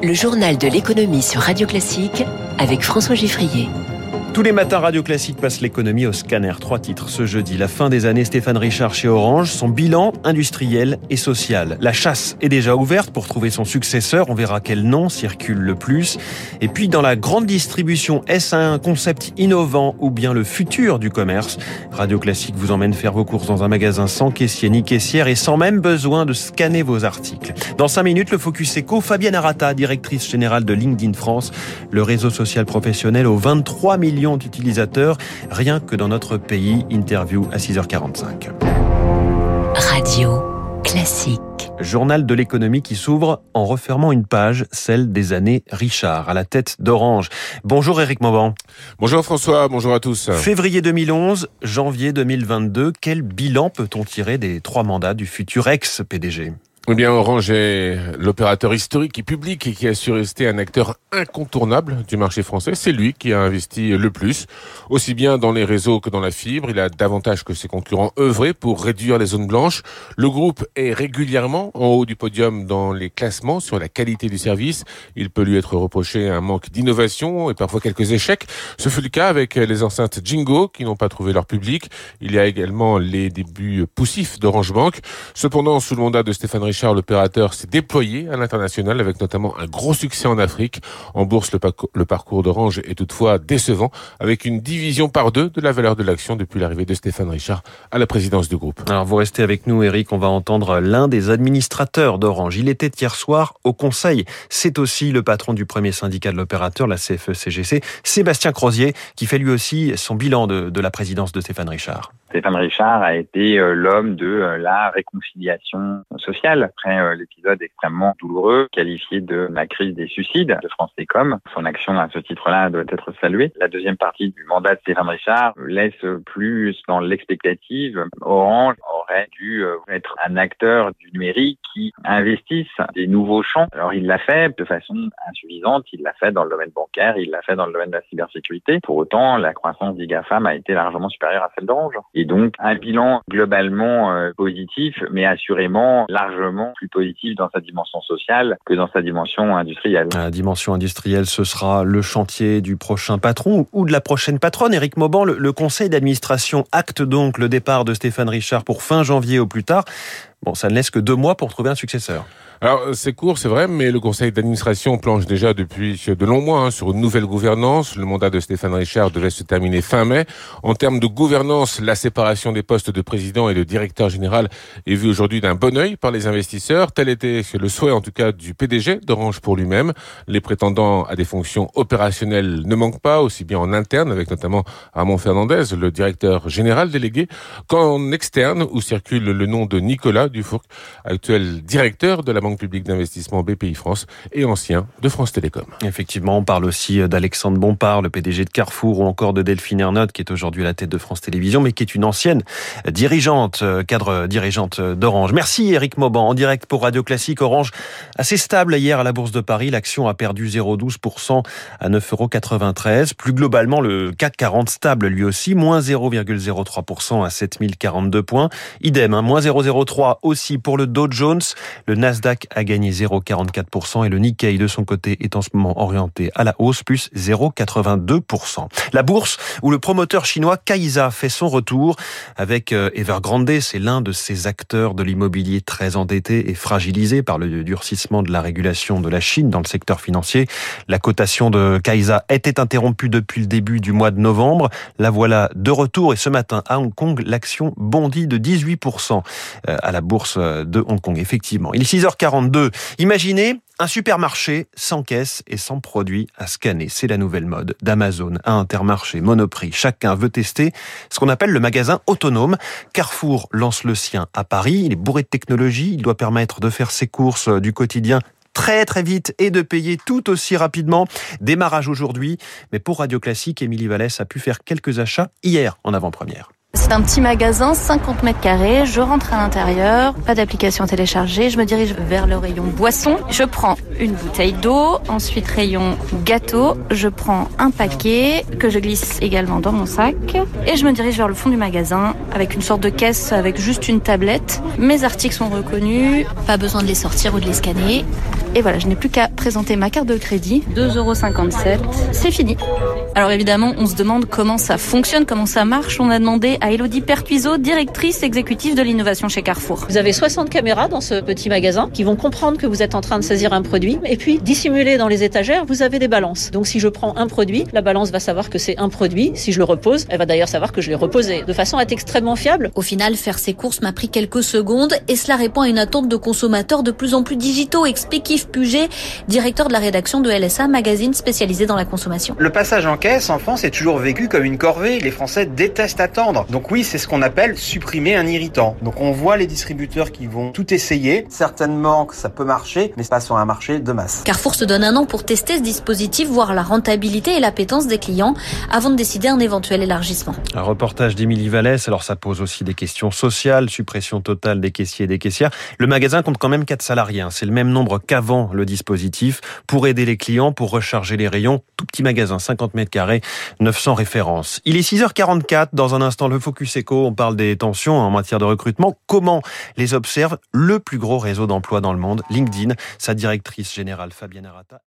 Le journal de l'économie sur Radio Classique avec François Giffrier. Tous les matins, Radio Classique passe l'économie au scanner. Trois titres ce jeudi. La fin des années Stéphane Richard chez Orange, son bilan industriel et social. La chasse est déjà ouverte pour trouver son successeur. On verra quel nom circule le plus. Et puis, dans la grande distribution, est-ce un concept innovant ou bien le futur du commerce? Radio Classique vous emmène faire vos courses dans un magasin sans caissier ni caissière et sans même besoin de scanner vos articles. Dans cinq minutes, le Focus Eco, Fabienne Arata, directrice générale de LinkedIn France, le réseau social professionnel aux 23 millions d'utilisateurs rien que dans notre pays. Interview à 6h45. Radio classique. Journal de l'économie qui s'ouvre en refermant une page, celle des années Richard, à la tête d'Orange. Bonjour Eric Mauban. Bonjour François, bonjour à tous. Février 2011, janvier 2022, quel bilan peut-on tirer des trois mandats du futur ex-PDG eh bien, Orange est l'opérateur historique et public et qui a su rester un acteur incontournable du marché français. C'est lui qui a investi le plus, aussi bien dans les réseaux que dans la fibre. Il a davantage que ses concurrents œuvré pour réduire les zones blanches. Le groupe est régulièrement en haut du podium dans les classements sur la qualité du service. Il peut lui être reproché un manque d'innovation et parfois quelques échecs. Ce fut le cas avec les enceintes Jingo qui n'ont pas trouvé leur public. Il y a également les débuts poussifs d'Orange Bank. Cependant, sous le mandat de Stéphane Richard, l'opérateur s'est déployé à l'international avec notamment un gros succès en Afrique. En bourse, le, parcours d'Orange est toutefois décevant avec une division par deux de la valeur de l'action depuis l'arrivée de Stéphane Richard à la présidence du groupe. Alors vous restez avec nous Eric, on va entendre l'un des administrateurs d'Orange. Il était hier soir au conseil. C'est aussi le patron du premier syndicat de l'opérateur, la CFE-CGC, Sébastien Crozier, qui fait lui aussi son bilan de, de la présidence de Stéphane Richard. Stéphane Richard a été euh, l'homme de euh, la réconciliation sociale après euh, l'épisode extrêmement douloureux qualifié de la crise des suicides de France Télécom. Son action à ce titre-là doit être saluée. La deuxième partie du mandat de Stéphane Richard laisse plus dans l'expectative. Orange aurait dû être un acteur du numérique qui investisse des nouveaux champs. Alors il l'a fait de façon insuffisante, il l'a fait dans le domaine bancaire, il l'a fait dans le domaine de la cybersécurité. Pour autant, la croissance des GAFAM a été largement supérieure à celle d'Orange. Et donc, un bilan globalement euh, positif, mais assurément largement plus positif dans sa dimension sociale que dans sa dimension industrielle. La dimension industrielle, ce sera le chantier du prochain patron ou de la prochaine patronne. Éric Mauban, le conseil d'administration acte donc le départ de Stéphane Richard pour fin janvier au plus tard. Bon, ça ne laisse que deux mois pour trouver un successeur. Alors c'est court, c'est vrai, mais le conseil d'administration planche déjà depuis de longs mois hein, sur une nouvelle gouvernance. Le mandat de Stéphane Richard devait se terminer fin mai. En termes de gouvernance, la séparation des postes de président et de directeur général est vue aujourd'hui d'un bon œil par les investisseurs. Tel était le souhait en tout cas du PDG d'Orange pour lui-même. Les prétendants à des fonctions opérationnelles ne manquent pas, aussi bien en interne avec notamment Armand Fernandez, le directeur général délégué, qu'en externe où circule le nom de Nicolas Dufourc, actuel directeur de la Banque publique d'investissement BPI France et ancien de France Télécom. Effectivement, on parle aussi d'Alexandre Bompard, le PDG de Carrefour, ou encore de Delphine Ernotte, qui est aujourd'hui à la tête de France Télévisions, mais qui est une ancienne dirigeante, cadre dirigeante d'Orange. Merci Eric Mauban, en direct pour Radio Classique. Orange, assez stable hier à la Bourse de Paris. L'action a perdu 0,12% à 9,93 euros. Plus globalement, le CAC 40 stable lui aussi, moins 0,03% à 7042 points. Idem, hein, moins 0,03 aussi pour le Dow Jones. Le Nasdaq a gagné 0,44% et le Nikkei de son côté est en ce moment orienté à la hausse, plus 0,82%. La bourse où le promoteur chinois Kaisa fait son retour avec euh, Evergrande, c'est l'un de ces acteurs de l'immobilier très endetté et fragilisé par le durcissement de la régulation de la Chine dans le secteur financier. La cotation de Kaisa était interrompue depuis le début du mois de novembre. La voilà de retour et ce matin à Hong Kong, l'action bondit de 18% euh, à la bourse de Hong Kong. Effectivement, il est 6h42. Imaginez un supermarché sans caisse et sans produits à scanner. C'est la nouvelle mode d'Amazon à Intermarché, Monoprix. Chacun veut tester ce qu'on appelle le magasin autonome. Carrefour lance le sien à Paris. Il est bourré de technologie. Il doit permettre de faire ses courses du quotidien très très vite et de payer tout aussi rapidement. Démarrage aujourd'hui, mais pour Radio Classique, Émilie Vallès a pu faire quelques achats hier en avant-première. C'est un petit magasin, 50 mètres carrés. Je rentre à l'intérieur, pas d'application téléchargée. Je me dirige vers le rayon boisson. Je prends une bouteille d'eau, ensuite rayon gâteau. Je prends un paquet que je glisse également dans mon sac et je me dirige vers le fond du magasin avec une sorte de caisse avec juste une tablette. Mes articles sont reconnus, pas besoin de les sortir ou de les scanner. Et voilà, je n'ai plus qu'à présenter ma carte de crédit. 2,57€. C'est fini. Alors évidemment, on se demande comment ça fonctionne, comment ça marche. On a demandé à Elodie Pertuiseau, directrice exécutive de l'innovation chez Carrefour. Vous avez 60 caméras dans ce petit magasin qui vont comprendre que vous êtes en train de saisir un produit. Et puis, dissimulé dans les étagères, vous avez des balances. Donc si je prends un produit, la balance va savoir que c'est un produit. Si je le repose, elle va d'ailleurs savoir que je l'ai reposé. De façon à être extrêmement fiable. Au final, faire ses courses m'a pris quelques secondes et cela répond à une attente de consommateurs de plus en plus digitaux, explique Yves Puget, directeur de la rédaction de LSA, magazine spécialisé dans la consommation. Le passage en caisse en France est toujours vécu comme une corvée. Les Français détestent attendre. Donc oui, c'est ce qu'on appelle supprimer un irritant. Donc on voit les distributeurs qui vont tout essayer. Certainement que ça peut marcher, mais pas sur un marché de masse. Carrefour se donne un an pour tester ce dispositif, voir la rentabilité et l'appétence des clients avant de décider un éventuel élargissement. Un reportage d'Émilie Vallès. Alors ça pose aussi des questions sociales, suppression totale des caissiers et des caissières. Le magasin compte quand même 4 salariés. Hein. C'est le même nombre qu'avant le dispositif pour aider les clients, pour recharger les rayons. Tout petit magasin, 50 mètres carrés, 900 références. Il est 6h44. Dans un instant, le Focus Eco. On parle des tensions en matière de recrutement. Comment les observe le plus gros réseau d'emploi dans le monde, LinkedIn. Sa directrice générale, Fabienne Arata.